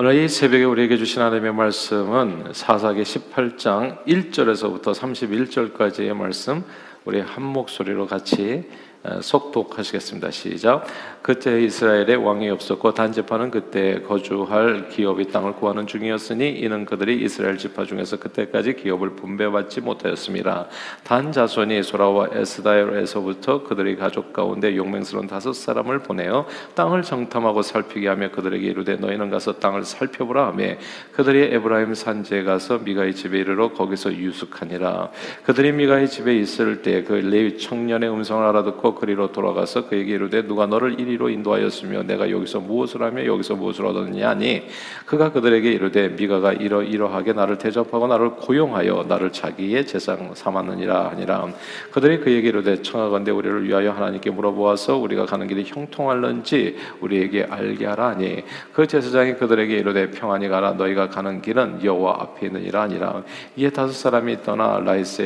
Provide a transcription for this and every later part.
오늘 이 새벽에 우리에게 주신 하나님의 말씀은 사사기 18장 1절에서부터 31절까지의 말씀 우리 한 목소리로 같이 어, 속독하시겠습니다. 시작. 그때 이스라엘에 왕이 없었고 단 지파는 그때 거주할 기업이 땅을 구하는 중이었으니 이는 그들이 이스라엘 지파 중에서 그때까지 기업을 분배받지 못하였습니다. 단 자손이 소라와 에스다엘에서부터 그들의 가족 가운데 용맹스러운 다섯 사람을 보내어 땅을 정탐하고 살피게 하며 그들에게 이르되 너희는 가서 땅을 살펴보라 하며 그들이 에브라임 산지에 가서 미가의 집에 이르러 거기서 유숙하니라. 그들이 미가의 집에 있을 때 그 레위 청년의 음성을 알아듣고 그리로 돌아가서 그에게 이르되 누가 너를 이리로 인도하였으며 내가 여기서 무엇을 하며 여기서 무엇을 얻었느냐 하니 그가 그들에게 이르되 미가가 이러 이러하게 나를 대접하고 나를 고용하여 나를 자기의 재상 삼았느니라 하니라. 그들이 그에게 이르되 청하건대 우리를 위하여 하나님께 물어보아서 우리가 가는 길이 형통할는지 우리에게 알게 하라 하니 그 제사장이 그들에게 이르되 평안히 가라. 너희가 가는 길은 여호와 앞에 있느니라 하니라. 이에 다섯 사람이 떠나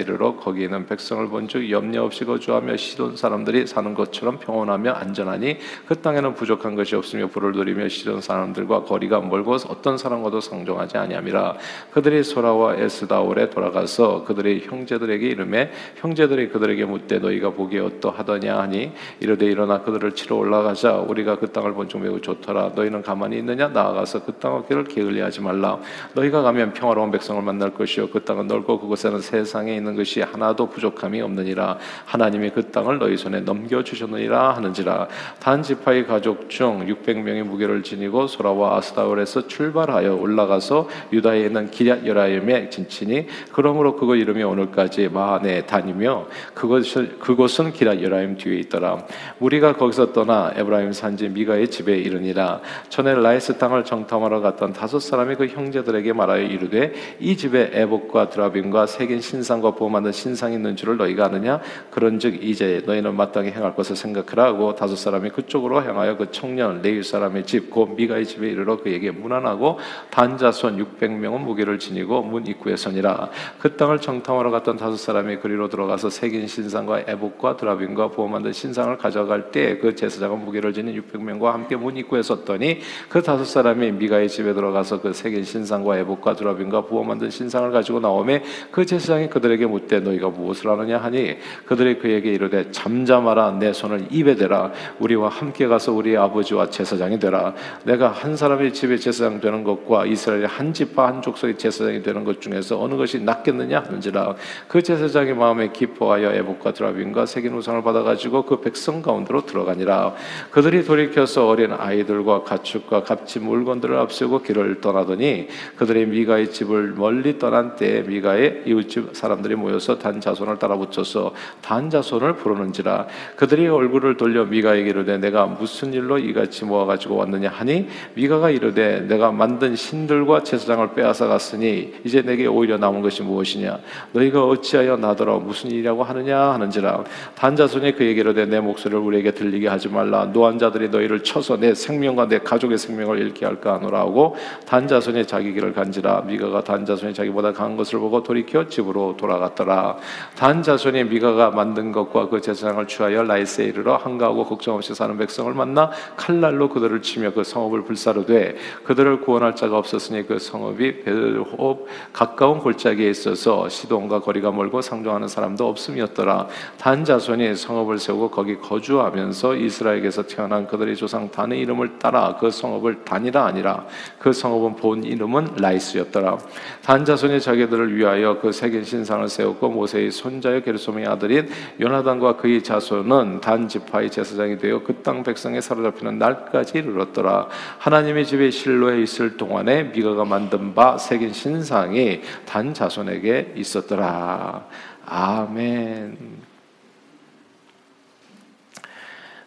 이르러 거기 있는 백성을 본즉 염려 없이 거주하며 시돈 사람들 이 사는 것처럼 평온하며 안전하니 그 땅에는 부족한 것이 없으며 불을 들이며 시던 사람들과 거리가 멀고 어떤 사람과도 상종하지 아니함이라. 그들이 소라와 에스다올에 돌아가서 그들의 형제들에게 이름에 형제들이 그들에게 묻되 너희가 보기에 어떠하더냐 하니 이르되 일어나 그들을 치러 올라가자. 우리가 그 땅을 본중 매우 좋더라. 너희는 가만히 있느냐? 나아가서 그 땅 얻기를 게을리하지 말라. 너희가 가면 평화로운 백성을 만날 것이요. 그 땅은 넓고 그곳에는 세상에 있는 것이 하나도 부족함이 없느니라. 하나님이 그 땅을 너희 손에 넘겨 주셨느니라 하는지라. 단 지파의 가족 중 600명의 무게를 지니고 소라와 아스다올에서 출발하여 올라가서 유다에 있는 기랴 여라임에 진치니 그러므로 그곳 이름이 오늘까지 마하네 단이며 그것을 그곳은 기럇여아림 뒤에 있더라. 우리가 거기서 떠나 에브라임 산지 미가의 집에 이르니라. 전에 라이스 땅을 정탐하러 갔던 다섯 사람이 그 형제들에게 말하여 이르되 이 집에 에봇과 드라빔과 새긴 신상과 만든 신상이 있는 줄을 너희가 아느냐? 그런즉 이제 너희는 마땅히 행할 것을 생각하라 하고 다섯 사람이 그쪽으로 향하여 그 청년 레위 사람의 집 곧 미가의 집에 이르러 그에게 문안하고 단자손 600명은 무게를 지니고 문 입구에 서니라. 그 땅을 정탐하러 갔던 다섯 사람이 그리로 들어가서 색인 신상과 에복과 드라빔과 보호 만든 신상을 가져갈 때 그 제사장은 무게를 지닌 600명과 함께 문 입구에 섰더니 그 다섯 사람이 미가의 집에 들어가서 그 색인 신상과 에복과 드라빔과 부어 만든 신상을 가지고 나오매 그 제사장이 그들에게 묻되 너희가 무엇을 하느냐? 하니 그들이 그에게 이르되 잠잠 하라 내 손을 입에 대라. 우리와 함께 가서 우리 아버지와 제사장이 되라. 내가 한 사람의 집에 제사장 되는 것과 이스라엘의 한 집과 한 족속의 제사장이 되는 것 중에서 어느 것이 낫겠느냐 하는지라. 그 제사장의 마음에 기뻐하여 에복과 드라빔과 색인 우상을 받아가지고 그 백성 가운데로 들어가니라. 그들이 돌이켜서 어린 아이들과 가축과 값진 물건들을 앞세우고 길을 떠나더니 그들이 미가의 집을 멀리 떠난 때에 미가의 이웃집 사람들이 모여서 단 자손을 따라 붙여서 단 자손을 부르는지라 그들이 얼굴을 돌려 미가에게 이르되 내가 무슨 일로 이같이 모아 가지고 왔느냐 하니? 미가가 이르되 내가 만든 신들과 제사장을 빼앗아 갔으니 이제 내게 오히려 남은 것이 무엇이냐? 너희가 어찌하여 나더러 무슨 일이라고 하느냐? 하는지라. 단 자손이 그에게 이르되 네 목소리를 우리에게 들리게 하지 말라. 노한 자들이 너희를 쳐서 네 생명과 네 가족의 생명을 잃게 할까 하노라 하고 단 자손이 자기 길을 간지라. 미가가 단 자손이 자기보다 강한 것을 보고 돌이켜 집으로 돌아갔더라. 단 자손이 미가가 만든 것과 그 제사장을 취 하여 라이스에 이르러 한가하고 걱정 없이 사는 백성을 만나 칼날로 그들을 치며 그 성읍을 불사르되 그들을 구원할 자가 없었으니 그 성읍이 벨홉 가까운 골짜기에 있어서 시돈과 거리가 멀고 상종하는 사람도 없음이었더라. 단 자손이 성읍을 세우고 거기 거주하면서 이스라엘에서 태어난 그들의 조상 단의 이름을 따라 그 성읍을 단이라 아니라 그 성읍은 본 이름은 라이스였더라. 단 자손이 자기들을 위하여 그 세계 신상을 세웠고 모세의 손자여 게르솜의 아들인 요나단과 그의 자손 은단 지파의 제사장이 되어 그 땅 백성에 사로잡히는 날까지 이르렀더라. 하나님의 집에 실로에 있을 동안에 미가가 만든 바 새긴 신상이 단 자손에게 있었더라. 아멘.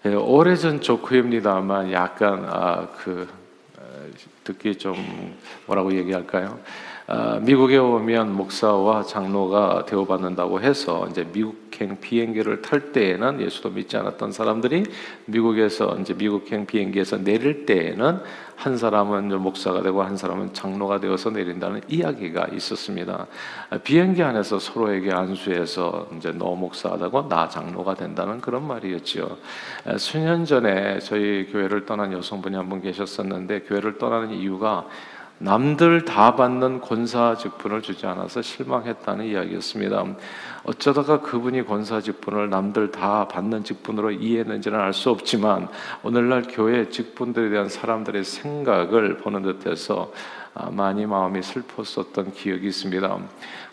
예, 오래전 조크입니다만 약간 아, 그 듣기 좀 뭐라고 얘기할까요? 아, 미국에 오면 목사와 장로가 대우받는다고 해서 이제 미국행 비행기를 탈 때에는 예수도 믿지 않았던 사람들이 미국에서 이제 미국행 비행기에서 내릴 때에는 한 사람은 목사가 되고 한 사람은 장로가 되어서 내린다는 이야기가 있었습니다. 아, 비행기 안에서 서로에게 안수해서 이제 너 목사하다고 나 장로가 된다는 그런 말이었지요. 아, 수년 전에 저희 교회를 떠난 여성분이 한 분 계셨었는데 교회를 떠나는 이유가 남들 다 받는 권사 직분을 주지 않아서 실망했다는 이야기였습니다. 어쩌다가 그분이 권사 직분을 남들 다 받는 직분으로 이해했는지는 알 수 없지만 오늘날 교회 직분들에 대한 사람들의 생각을 보는 듯해서 아, 많이 마음이 슬펐었던 기억이 있습니다.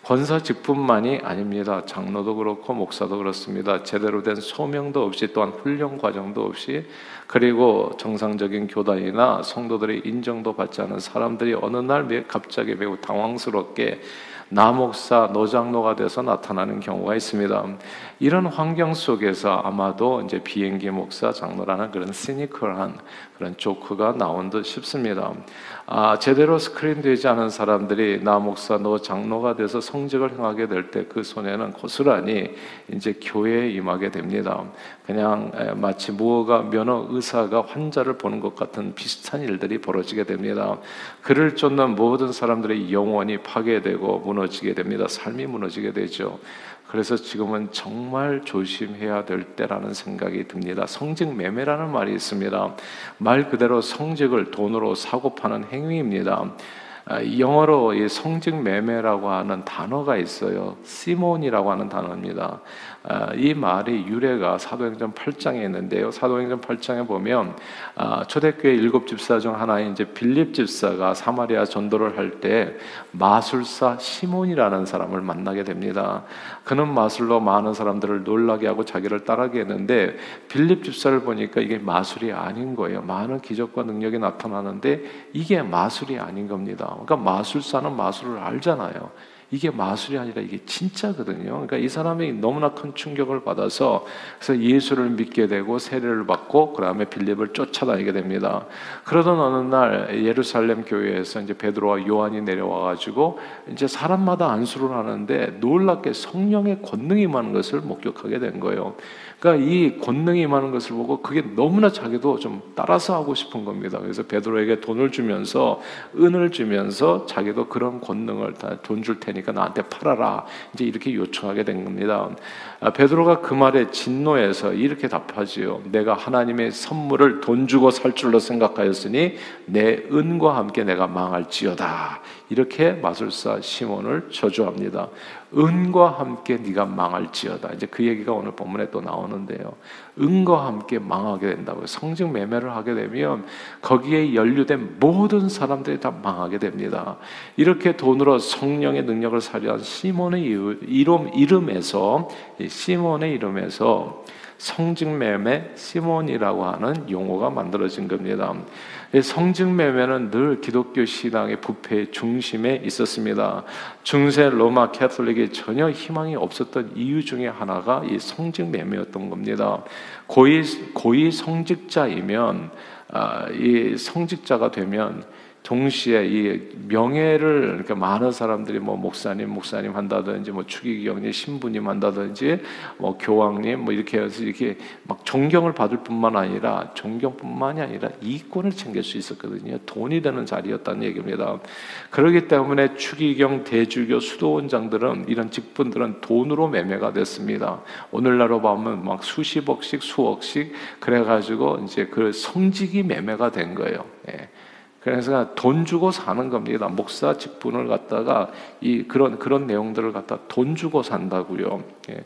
권사 직분만이 아닙니다. 장로도 그렇고 목사도 그렇습니다. 제대로 된 소명도 없이 또한 훈련 과정도 없이 그리고 정상적인 교단이나 성도들의 인정도 받지 않은 사람들이 어느 날 갑자기 매우 당황스럽게 나목사, 노장로가 돼서 나타나는 경우가 있습니다. 이런 환경 속에서 아마도 이제 비행기 목사, 장로라는 그런 시니컬한 그런 조크가 나온 듯 싶습니다. 아, 제대로 스크린되지 않은 사람들이 나 목사, 너 장로가 돼서 성직을 행하게 될 때 그 손해는 고스란히 이제 교회에 임하게 됩니다. 그냥 마치 무허가 면허 의사가 환자를 보는 것 같은 비슷한 일들이 벌어지게 됩니다. 그를 쫓는 모든 사람들의 영혼이 파괴되고 무너 지게 됩니다. 삶이 무너지게 되죠. 그래서 지금은 정말 조심해야 될 때라는 생각이 듭니다. 성직 매매라는 말이 있습니다. 말 그대로 성직을 돈으로 사고 파는 행위입니다. 아, 영어로 성직 매매라고 하는 단어가 있어요. 시몬이라고 하는 단어입니다. 아, 이 말이 유래가 사도행전 8장에 있는데요. 사도행전 8장에 보면 아, 초대교회 일곱 집사 중 하나인 이제 빌립 집사가 사마리아 전도를 할 때 마술사 시몬이라는 사람을 만나게 됩니다. 그는 마술로 많은 사람들을 놀라게 하고 자기를 따르게 했는데 빌립 집사를 보니까 이게 마술이 아닌 거예요. 많은 기적과 능력이 나타나는데 이게 마술이 아닌 겁니다. 그러니까 마술사는 마술을 알잖아요. 이게 마술이 아니라 이게 진짜거든요. 그러니까 이 사람이 너무나 큰 충격을 받아서 그래서 예수를 믿게 되고 세례를 받고 그다음에 빌립을 쫓아다니게 됩니다. 그러던 어느 날 예루살렘 교회에서 이제 베드로와 요한이 내려와 가지고 이제 사람마다 안수를 하는데 놀랍게 성령의 권능이 많은 것을 목격하게 된 거예요. 그러니까 이 권능이 많은 것을 보고 그게 너무나 자기도 좀 따라서 하고 싶은 겁니다. 그래서 베드로에게 돈을 주면서 은을 주면서 자기도 그런 권능을 다 돈 줄 테니까 나한테 팔아라. 이제 이렇게 요청하게 된 겁니다. 아, 베드로가 그 말에 진노해서 이렇게 답하지요. 내가 하나님의 선물을 돈 주고 살 줄로 생각하였으니 내 은과 함께 내가 망할지어다. 이렇게 마술사 시몬을 저주합니다. 은과 함께 네가 망할지어다. 이제 그 얘기가 오늘 본문에 또 나오는데요. 은과 함께 망하게 된다고요. 성직 매매를 하게 되면 거기에 연루된 모든 사람들이 다 망하게 됩니다. 이렇게 돈으로 성령의 능력을 살려한 시몬의 이름, 이름에서 시몬의 이름에서 성직매매 시몬이라고 하는 용어가 만들어진 겁니다. 성직매매는 늘 기독교 신앙의 부패의 중심에 있었습니다. 중세 로마 캐톨릭에 전혀 희망이 없었던 이유 중에 하나가 이 성직매매였던 겁니다. 고위 고위 성직자이면 아, 이 성직자가 되면 동시에 이 명예를 이렇게 많은 사람들이 뭐 목사님, 목사님 한다든지 뭐 추기경님, 신부님 한다든지 뭐 교황님 뭐 이렇게 해서 이렇게 막 존경을 받을 뿐만 아니라 존경뿐만이 아니라 이권을 챙길 수 있었거든요. 돈이 되는 자리였다는 얘기입니다. 그렇기 때문에 추기경, 대주교, 수도원장들은 이런 직분들은 돈으로 매매가 됐습니다. 오늘날로 보면 막 수십억씩, 수억씩 그래가지고 이제 그 성직이 매매가 된 거예요. 예. 그래서 돈 주고 사는 겁니다. 목사 직분을 갖다가 이 그런 그런 내용들을 갖다 돈 주고 산다고요. 예.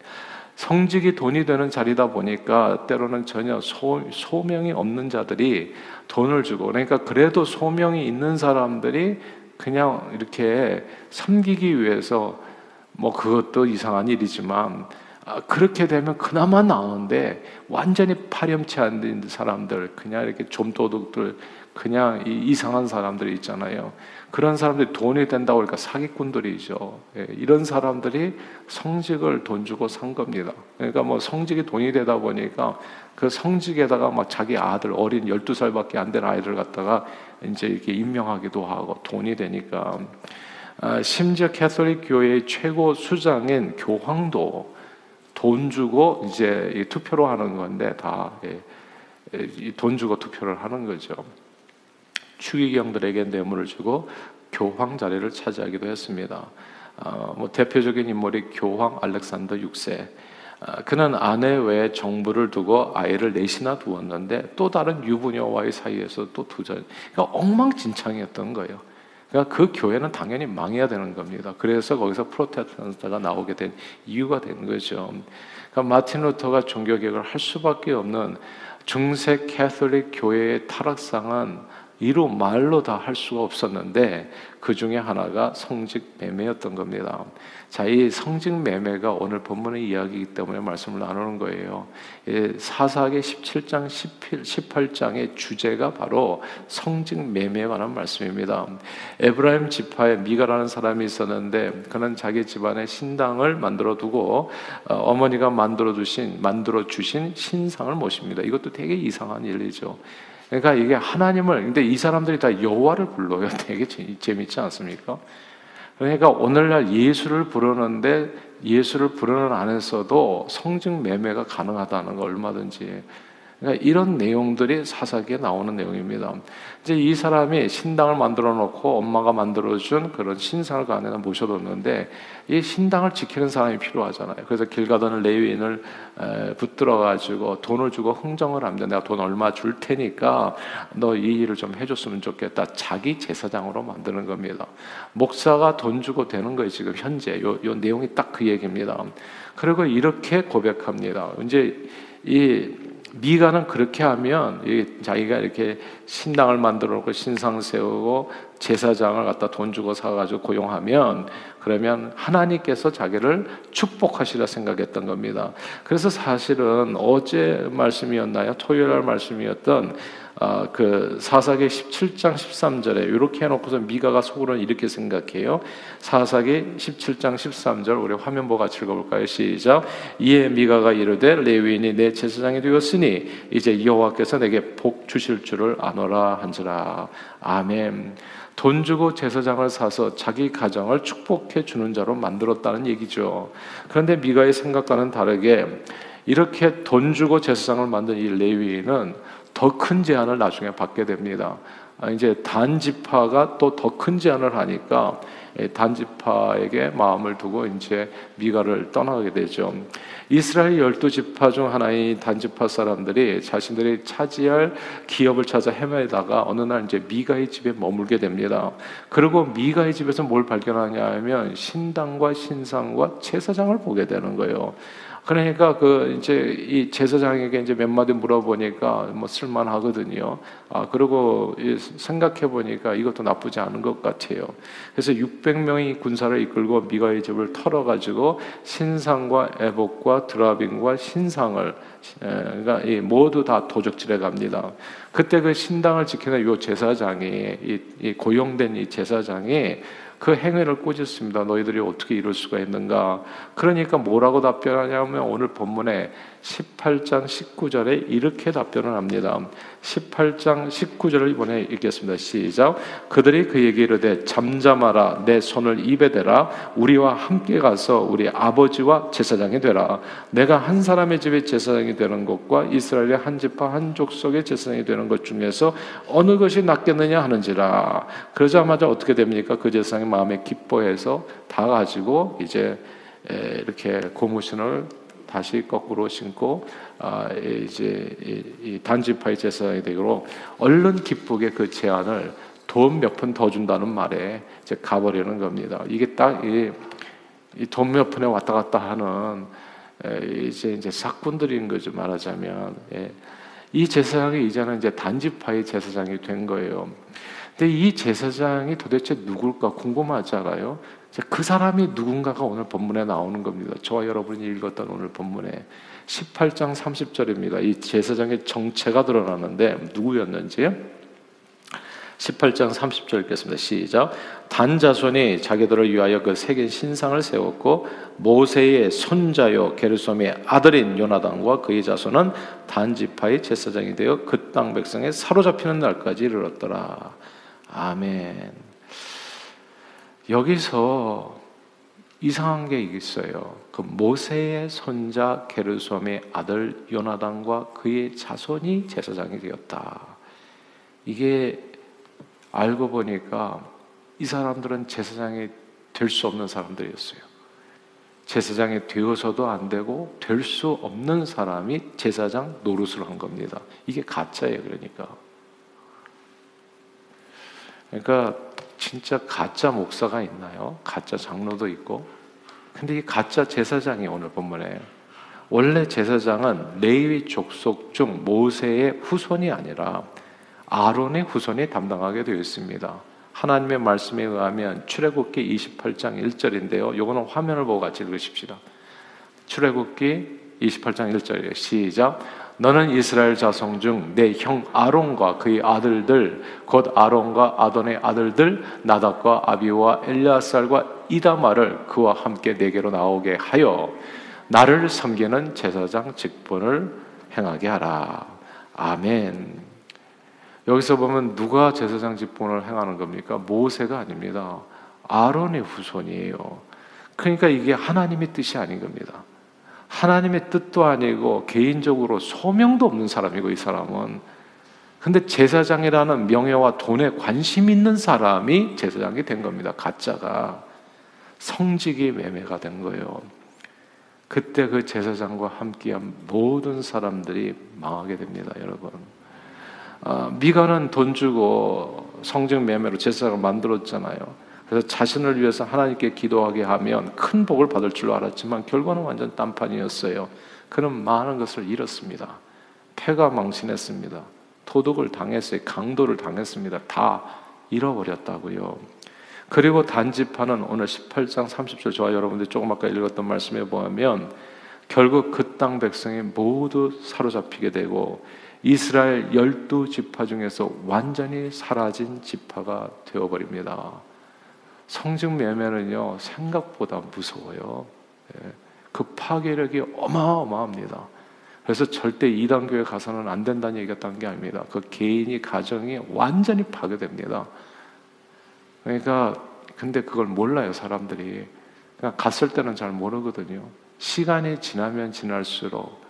성직이 돈이 되는 자리다 보니까 때로는 전혀 소, 소명이 없는 자들이 돈을 주고 그러니까 그래도 소명이 있는 사람들이 그냥 이렇게 섬기기 위해서 뭐 그것도 이상한 일이지만 아, 그렇게 되면 그나마 나오는데 완전히 파렴치 않은 사람들 그냥 이렇게 좀도둑들 그냥 이상한 사람들이 있잖아요. 그런 사람들이 돈이 된다고 그러니까 사기꾼들이죠. 예, 이런 사람들이 성직을 돈 주고 산 겁니다. 그러니까 뭐 성직이 돈이 되다 보니까 그 성직에다가 막 자기 아들 어린 12살밖에 안 된 아이들 갖다가 이제 이렇게 임명하기도 하고 돈이 되니까 아, 심지어 캐톨릭 교회의 최고 수장인 교황도 돈 주고 이제 투표로 하는 건데 다 돈 예, 주고 투표를 하는 거죠. 추기경들에게 뇌물을 주고 교황 자리를 차지하기도 했습니다. 어, 뭐 대표적인 인물이 교황 알렉산더 6세. 어, 그는 아내 외에 정부를 두고 아이를 넷이나 두었는데 또 다른 유부녀와의 사이에서 또 두죠. 그러니까 엉망진창이었던 거예요. 그러니까 그 교회는 당연히 망해야 되는 겁니다. 그래서 거기서 프로테스탄트가 나오게 된 이유가 된 거죠. 그러니까 마틴 루터가 종교 개혁을 할 수밖에 없는 중세 캐톨릭 교회의 타락상은 이루 말로 다 할 수가 없었는데 그 중에 하나가 성직 매매였던 겁니다. 자, 이 성직 매매가 오늘 본문의 이야기이기 때문에 말씀을 나누는 거예요. 사사기 17장, 18장의 주제가 바로 성직 매매에 관한 말씀입니다. 에브라임 지파에 미가라는 사람이 있었는데 그는 자기 집안에 신당을 만들어 두고 어, 어머니가 만들어 두신 만들어 주신 신상을 모십니다. 이것도 되게 이상한 일이죠. 그러니까 이게 하나님을 근데 이 사람들이 다 여호와를 불러요. 되게 재밌지 않습니까? 그러니까 오늘날 예수를 부르는데 예수를 부르는 안에서도 성직 매매가 가능하다는 거 얼마든지 그러니까 이런 내용들이 사사기에 나오는 내용입니다. 이제 이 사람이 신당을 만들어 놓고 엄마가 만들어 준 그런 신상을 그 안에 모셔뒀는데 이 신당을 지키는 사람이 필요하잖아요. 그래서 길 가던 레위인을 붙들어 가지고 돈을 주고 흥정을 합니다. 내가 돈 얼마 줄 테니까 너 이 일을 좀 해줬으면 좋겠다. 자기 제사장으로 만드는 겁니다. 목사가 돈 주고 되는 거예요. 지금 현재 요, 요 내용이 딱 그 얘기입니다. 그리고 이렇게 고백합니다. 이제 이 미가는 그렇게 하면 자기가 이렇게 신당을 만들어 놓고 신상 세우고 제사장을 갖다 돈 주고 사가지고 고용하면 그러면 하나님께서 자기를 축복하시라 생각했던 겁니다. 그래서 사실은 어제 말씀이었나요? 토요일 날 말씀이었던 어, 그 사사기 17장 13절에 이렇게 해놓고서 미가가 속으로는 이렇게 생각해요. 사사기 17장 13절 우리 화면 보고 같이 읽어볼까요? 시작. 이에 미가가 이르되 레위인이 내 제사장이 되었으니 이제 여호와께서 내게 복 주실 줄을 아노라 한지라. 아멘. 돈 주고 제사장을 사서 자기 가정을 축복해 주는 자로 만들었다는 얘기죠. 그런데 미가의 생각과는 다르게 이렇게 돈 주고 제사장을 만든 이 레위인은 더 큰 제안을 나중에 받게 됩니다. 아, 이제 단지파가 또 더 큰 제안을 하니까 단지파에게 마음을 두고 이제 미가를 떠나게 되죠. 이스라엘 열두 지파 중 하나인 단지파 사람들이 자신들이 차지할 기업을 찾아 헤매다가 어느 날 이제 미가의 집에 머물게 됩니다. 그리고 미가의 집에서 뭘 발견하냐 하면 신당과 신상과 제사장을 보게 되는 거예요. 그러니까 그 이제 이 제사장에게 이제 몇 마디 물어보니까 뭐 쓸만하거든요. 아 그리고 생각해 보니까 이것도 나쁘지 않은 것 같아요. 그래서 600명이 군사를 이끌고 미가의 집을 털어 가지고 신상과 에복과 드라빈과 신상을 그러니까 모두 다 도적질해 갑니다. 그때 그 신당을 지키는 요 제사장이 이 고용된 이 제사장이 그 행위를 꾸짖습니다. 너희들이 어떻게 이럴 수가 있는가? 그러니까 뭐라고 답변하냐면 오늘 본문에 18장 19절에 이렇게 답변을 합니다. 18장 19절을 이번에 읽겠습니다. 시작. 그들이 그에게 이르되 잠잠하라 내 손을 입에 대라 우리와 함께 가서 우리 아버지와 제사장이 되라. 내가 한 사람의 집에 제사장이 되는 것과 이스라엘의 한 집과 한 족속의 제사장이 되는 것 중에서 어느 것이 낫겠느냐 하는지라. 그러자마자 어떻게 됩니까? 그 제사장이 마음에 기뻐해서 다 가지고 이제 이렇게 고무신을 다시 거꾸로 신고 아, 이제 이 단지파의 제사장이 되기로 얼른 기쁘게 그 제안을 돈 몇 푼 더 준다는 말에 이제 가버리는 겁니다. 이게 딱이돈 몇 푼에 왔다 갔다 하는 이제 이제 사꾼들인 거죠 말하자면 예. 이 제사장이 이제는 이제 단지파의 제사장이 된 거예요. 근데 이 제사장이 도대체 누굴까 궁금하잖아요. 그 사람이 누군가가 오늘 본문에 나오는 겁니다. 저와 여러분이 읽었던 오늘 본문에 18장 30절입니다. 이 제사장의 정체가 드러나는데 누구였는지 18장 30절 읽겠습니다. 시작. 단 자손이 자기들을 위하여 그 새긴 신상을 세웠고 모세의 손자요 게르솜의 아들인 요나단과 그의 자손은 단 지파의 제사장이 되어 그 땅 백성에 사로잡히는 날까지 이르렀더라. 아멘. 여기서 이상한 게 있어요. 그 모세의 손자 게르솜의 아들 요나단과 그의 자손이 제사장이 되었다. 이게 알고 보니까 이 사람들은 제사장이 될 수 없는 사람들이었어요. 제사장이 되어서도 안 되고 될 수 없는 사람이 제사장 노릇을 한 겁니다. 이게 가짜예요, 그러니까. 그러니까 진짜 가짜 목사가 있나요? 가짜 장로도 있고. 근데 이 가짜 제사장이 오늘 본문에 원래 제사장은 레위 족속 중 모세의 후손이 아니라 아론의 후손이 담당하게 되어 있습니다. 하나님의 말씀에 의하면 출애굽기 28장 1절인데요. 요거는 화면을 보고 같이 읽으십시다. 출애굽기 28장 1절이에요. 시작. 너는 이스라엘 자성 중내 형 아론과 그의 아들들 곧 아론과 아돈의 아들들 나답과 아비와 엘리아살과 이다마를 그와 함께 내게로 나오게 하여 나를 섬기는 제사장 직분을 행하게 하라. 아멘. 여기서 보면 누가 제사장 직분을 행하는 겁니까? 모세가 아닙니다. 아론의 후손이에요. 그러니까 이게 하나님의 뜻이 아닌 겁니다. 하나님의 뜻도 아니고 개인적으로 소명도 없는 사람이고 이 사람은 근데 제사장이라는 명예와 돈에 관심 있는 사람이 제사장이 된 겁니다. 가짜가 성직이 매매가 된 거예요. 그때 그 제사장과 함께한 모든 사람들이 망하게 됩니다, 여러분. 아, 미가는 돈 주고 성직 매매로 제사장을 만들었잖아요. 그래서 자신을 위해서 하나님께 기도하게 하면 큰 복을 받을 줄 알았지만 결과는 완전 딴판이었어요. 그는 많은 것을 잃었습니다. 패가 망신했습니다. 도둑을 당했어요. 강도를 당했습니다. 다 잃어버렸다고요. 그리고 단지파는 오늘 18장 30절 저와 여러분들이 조금 아까 읽었던 말씀에 보면 결국 그 땅 백성이 모두 사로잡히게 되고 이스라엘 열두 지파 중에서 완전히 사라진 지파가 되어버립니다. 성직 매매는요 생각보다 무서워요. 예. 그 파괴력이 어마어마합니다. 그래서 절대 이단 교회 가서는 안 된다는 얘기가 딴 게 아닙니다. 그 개인이 가정이 완전히 파괴됩니다. 그러니까 근데 그걸 몰라요 사람들이. 그러니까 갔을 때는 잘 모르거든요. 시간이 지나면 지날수록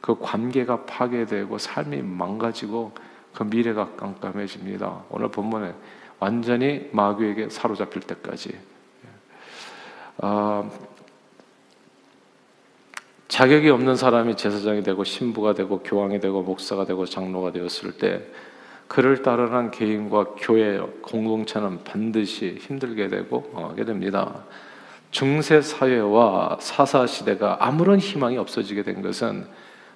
그 관계가 파괴되고 삶이 망가지고 그 미래가 깜깜해집니다. 오늘 본문에 완전히 마귀에게 사로잡힐 때까지. 어, 자격이 없는 사람이 제사장이 되고 신부가 되고 교황이 되고 목사가 되고 장로가 되었을 때 그를 따르는 개인과 교회 공동체는 반드시 힘들게 되고 하게 됩니다. 중세 사회와 사사 시대가 아무런 희망이 없어지게 된 것은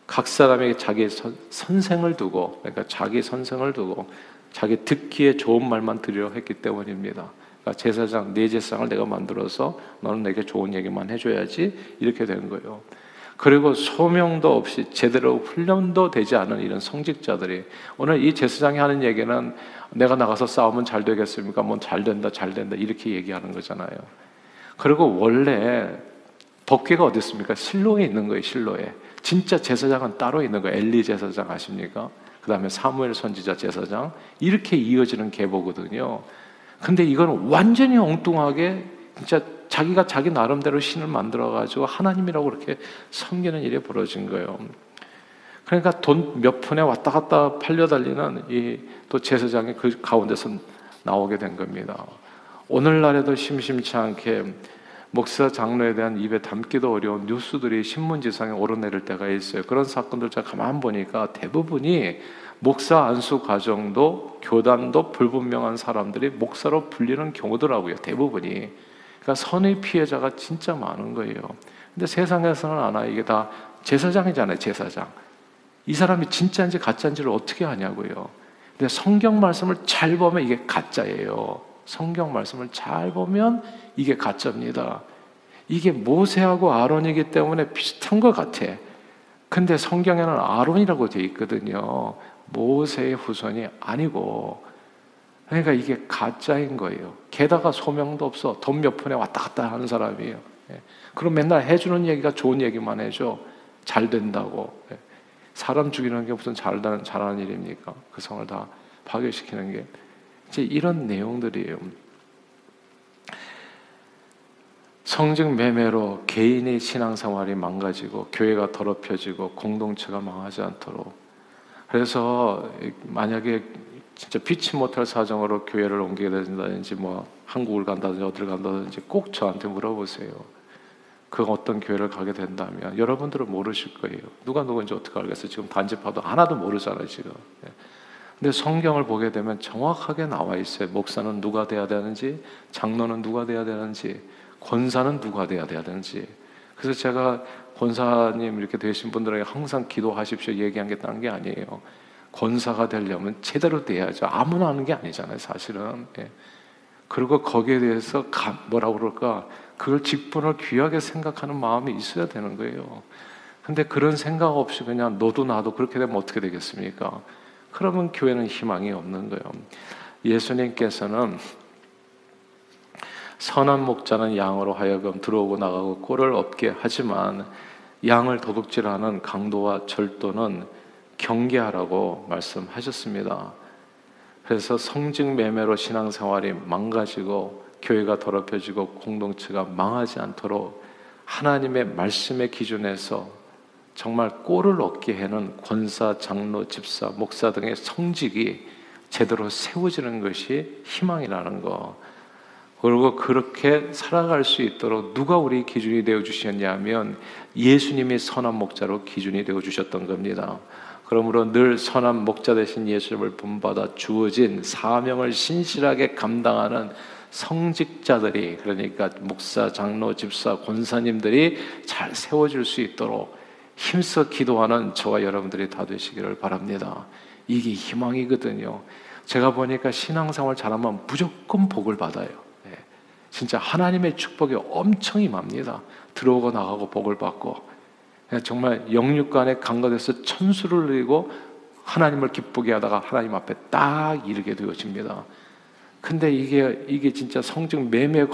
각 사람에게 자기 선생을 두고 그러니까 자기 선생을 두고 자기 듣기에 좋은 말만 들으려 했기 때문입니다. 그러니까 제사장 내 제사장을 내가 만들어서 너는 내게 좋은 얘기만 해줘야지 이렇게 된 거예요. 그리고 소명도 없이 제대로 훈련도 되지 않은 이런 성직자들이 오늘 이 제사장이 하는 얘기는 내가 나가서 싸우면 잘 되겠습니까? 뭐 잘 된다, 잘 된다 이렇게 얘기하는 거잖아요. 그리고 원래 법궤가 어디 있습니까? 실로에 있는 거예요, 실로에. 진짜 제사장은 따로 있는 거예요. 엘리 제사장 아십니까? 그 다음에 사무엘 선지자 제사장 이렇게 이어지는 계보거든요. 근데 이건 완전히 엉뚱하게 진짜 자기가 자기 나름대로 신을 만들어 가지고 하나님이라고 그렇게 섬기는 일이 벌어진 거예요. 그러니까 돈 몇 푼에 왔다 갔다 팔려 달리는 이 또 제사장이 그 가운데서 나오게 된 겁니다. 오늘날에도 심심치 않게 목사 장로에 대한 입에 담기도 어려운 뉴스들이 신문지상에 오르내릴 때가 있어요. 그런 사건들 제가 가만 보니까 대부분이 목사 안수 과정도 교단도 불분명한 사람들이 목사로 불리는 경우더라고요. 대부분이. 그러니까 선의 피해자가 진짜 많은 거예요. 근데 세상에서는 아나 이게 다 제사장이잖아요. 제사장. 이 사람이 진짜인지 가짜인지를 어떻게 아냐고요. 근데 성경 말씀을 잘 보면 이게 가짜예요. 성경 말씀을 잘 보면 이게 가짜입니다. 이게 모세하고 아론이기 때문에 비슷한 것 같아. 근데 성경에는 아론이라고 돼 있거든요. 모세의 후손이 아니고. 그러니까 이게 가짜인 거예요. 게다가 소명도 없어. 돈 몇 푼에 왔다 갔다 하는 사람이에요. 예. 그럼 맨날 해주는 얘기가 좋은 얘기만 해줘. 잘 된다고. 예. 사람 죽이는 게 무슨 잘하는, 잘하는 일입니까? 그 성을 다 파괴시키는 게. 이제 이런 내용들이에요. 성직 매매로 개인의 신앙생활이 망가지고 교회가 더럽혀지고 공동체가 망하지 않도록 그래서 만약에 진짜 피치 못할 사정으로 교회를 옮기게 된다든지 뭐 한국을 간다든지 어디를 간다든지 꼭 저한테 물어보세요. 그 어떤 교회를 가게 된다면 여러분들은 모르실 거예요. 누가 누구인지 어떻게 알겠어요? 지금 단지파도 하나도 모르잖아요, 지금. 예. 근데 성경을 보게 되면 정확하게 나와 있어요. 목사는 누가 돼야 되는지, 장로는 누가 돼야 되는지, 권사는 누가 돼야 되는지. 그래서 제가 권사님 이렇게 되신 분들에게 항상 기도하십시오 얘기한 게 딴 게 아니에요. 권사가 되려면 제대로 돼야죠. 아무나 하는 게 아니잖아요, 사실은. 예. 그리고 거기에 대해서 뭐라 그럴까 그걸 직분을 귀하게 생각하는 마음이 있어야 되는 거예요. 근데 그런 생각 없이 그냥 너도 나도 그렇게 되면 어떻게 되겠습니까? 그러면 교회는 희망이 없는 거예요. 예수님께서는 선한 목자는 양으로 하여금 들어오고 나가고 꼴을 없게 하지만 양을 도둑질하는 강도와 절도는 경계하라고 말씀하셨습니다. 그래서 성직 매매로 신앙생활이 망가지고 교회가 더럽혀지고 공동체가 망하지 않도록 하나님의 말씀의 기준에서 정말 꼴을 얻게 하는 권사, 장로, 집사, 목사 등의 성직이 제대로 세워지는 것이 희망이라는 거. 그리고 그렇게 살아갈 수 있도록 누가 우리 기준이 되어 주셨냐면 예수님이 선한 목자로 기준이 되어 주셨던 겁니다. 그러므로 늘 선한 목자 되신 예수님을 본받아 주어진 사명을 신실하게 감당하는 성직자들이 그러니까 목사, 장로, 집사, 권사님들이 잘 세워질 수 있도록 힘써 기도하는 저와 여러분들이 다 되시기를 바랍니다. 이게 희망이거든요. 제가 보니까 신앙생활 잘하면 무조건 복을 받아요. 네. 진짜 하나님의 축복이 엄청 임합니다. 들어오고 나가고 복을 받고 정말 영육간에 강가돼서 천수를 누리고 하나님을 기쁘게 하다가 하나님 앞에 딱 이르게 되어집니다. 근데 이게 이게 진짜 성적 매매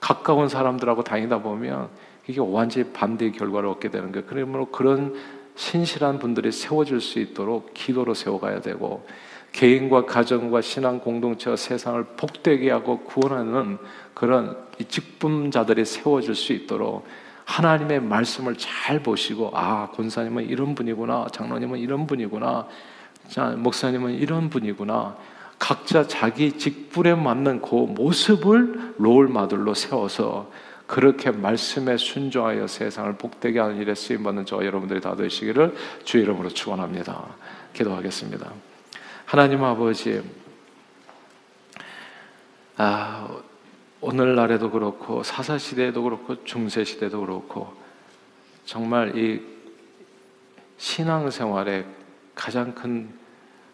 가까운 사람들하고 다니다 보면 이게 완전히 반대의 결과를 얻게 되는 거예요. 그러므로 그런 신실한 분들이 세워질 수 있도록 기도로 세워가야 되고 개인과 가정과 신앙 공동체와 세상을 복되게 하고 구원하는 그런 직분자들이 세워질 수 있도록 하나님의 말씀을 잘 보시고 아 권사님은 이런 분이구나 장로님은 이런 분이구나 자 목사님은 이런 분이구나 각자 자기 직분에 맞는 그 모습을 롤 마들로 세워서 그렇게 말씀에 순종하여 세상을 복되게 하는 일에 쓰임 받는 저 여러분들이 다 되시기를 주 이름으로 축원합니다. 기도하겠습니다. 하나님 아버지 아 오늘날에도 그렇고 사사 시대에도 그렇고 중세 시대도 그렇고 정말 이 신앙 생활의 가장 큰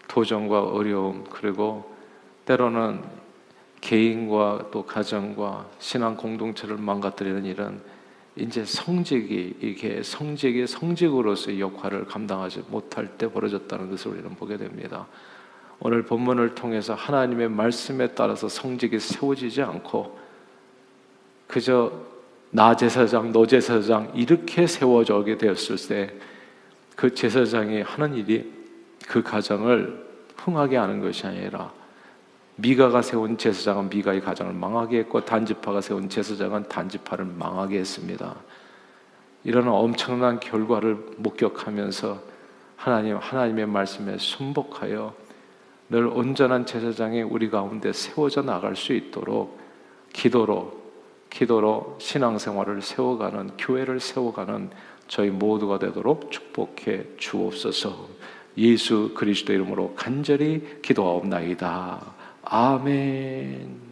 도전과 어려움 그리고 때로는 개인과 또 가정과 신앙 공동체를 망가뜨리는 일은 이제 성직이 이게 성직의 성직으로서의 역할을 감당하지 못할 때 벌어졌다는 것을 우리는 보게 됩니다. 오늘 본문을 통해서 하나님의 말씀에 따라서 성직이 세워지지 않고 그저 나 제사장, 너 제사장 이렇게 세워져게 되었을 때 그 제사장이 하는 일이 그 가정을 흥하게 하는 것이 아니라 미가가 세운 제사장은 미가의 가정을 망하게 했고 단지파가 세운 제사장은 단지파를 망하게 했습니다. 이런 엄청난 결과를 목격하면서 하나님 하나님의 말씀에 순복하여 늘 온전한 제사장이 우리 가운데 세워져 나갈 수 있도록 기도로 기도로 신앙생활을 세워가는 교회를 세워가는 저희 모두가 되도록 축복해 주옵소서. 예수 그리스도 이름으로 간절히 기도하옵나이다. 아멘.